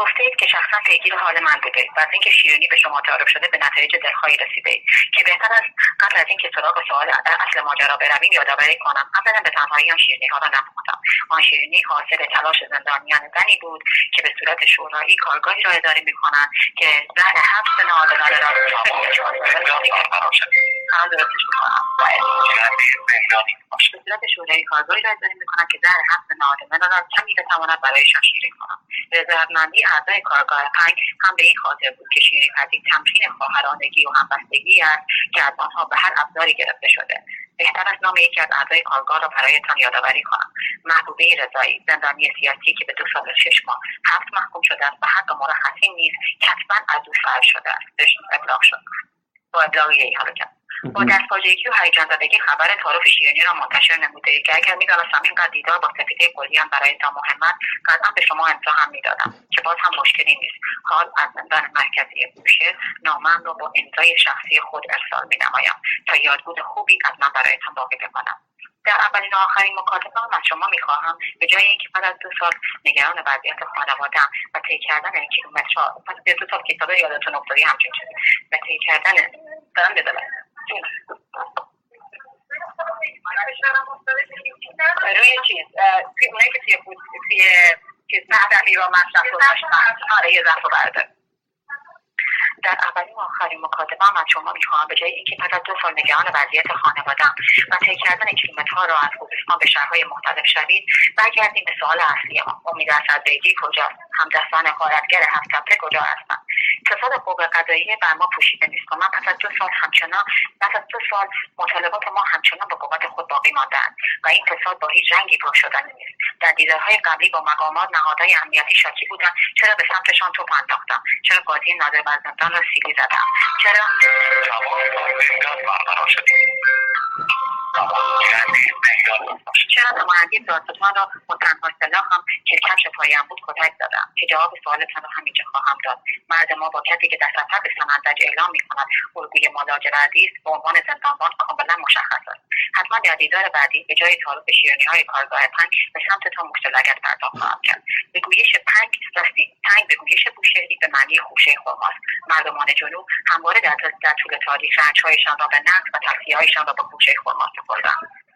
گفتید که شخصا پیگیر حال من بوده و از اینکه شیرینی به شما تعارف شده به نتایج دلخواهی رسیده که بهتر از قبل از اینکه سراغ سوال اصل ماجرا برویم یادآوری کنم. اولا به تنهایی آن شیرینی ها را نپختم آن شیرینی حاصل تلاش زندانیان زنی بود که به صورت شورایی کارگاهی را اداره می‌کنند که زن حبس ناعادلانه را به صورت شورای کارگاهی را اداره می‌کنند که زن حبس ناعادلانه را کمی بتواند برایشان شیرین کنم رضایتمندی اعضای کارگاه پنج هم به این خاطر بود که شیرین پذیر تمکین خواهرانگی و همبستگی است که از آنها به هر ابزاری گرفته شده. بهتر از نام یکی از اعضای کارگاه را برایتان یادآوری کنم محبوبه رضایی زندانی سیاسی که به دو سال و شش ماه هفت محکوم شده است و حق مرخصی نیز حتما از او شده است. بهش ابلاغ شد. با ابلاغ این حرکت. با دستپاچگی و هیجان زدگی خبر تعارف شیرینی را منتشر نموده؟ که اگر می‌دانستم اینقدر دیدار با سپیده کلیان برای تا مهمت قطعا به شما امضا هم می‌دادم که باز هم مشکلی نیست. حال از زندان مرکزی بوشهر نامم را با امضای شخصی خود ارسال مینمایم تا یادبود خوبی از من برایتان باقی بمانم در اولین و آخرین مکاتبه هم از شما می‌خواهم. به جای اینکه بعد از دو سال نگران وضعیت خانوادم و طی کردن کیلومترها پس دو سال کتابه یادتون افتادی همچین چیزی. و طی کردن دارم روی چیز اونایی که توی توی چیز مهدوی رو مصرف رو داشتن آره یه ظرف بردار در اولین و آخرین مکاتبه هم از شما می‌خواهم به جای اینکه از دو سال نگران وضعیت خانوادم و طی کردن کیلومترها را از خوزستان به شهرهای مختلف شوید برگردیم به سوال اصلی ما امید اسدبیگی کجاست همدستان غارتگر هفتپه کجا هستند فساد قوه قضاییه بر ما پوشیده نیست و من پس از دو سال همچنان پس از دو سال مطالبات ما همچنان به قوت خود باقی ماندهاند و این فساد با هیچ رنگی پر شدن نیست. در دیدارهای قبلی با مقامات نهادهای امنیتی شاکی بودم. چرا به سمتشان توپ انداختم؟ چرا قاضی نادر بزندان را سیلی زدم؟ چرا چرا نماینده دادستان را با تنها سلاح هم که کفش پایم بود کتک زدم که جواب سوالتان را همینجا خواهم داد. مرد ما با کسی که در سفر به سمندج اعلام می‌کند الگوی ملاجراتی است. به عنوان زندانبان کاملا مشخص است. حتما در دیدار بعدی به جای تعارف شیرینی های کارگاه پنگ به سمت تا مشت لگت پرداخت خواهم کرد. به گویش پنگ راستی پنگ به گویش بوشهری به معنی خوشه خرماست مردمان جنوب همواره در, طول تاریخ رنجهایشان را به نقد و هایشان را به خوشه خرما سپردند.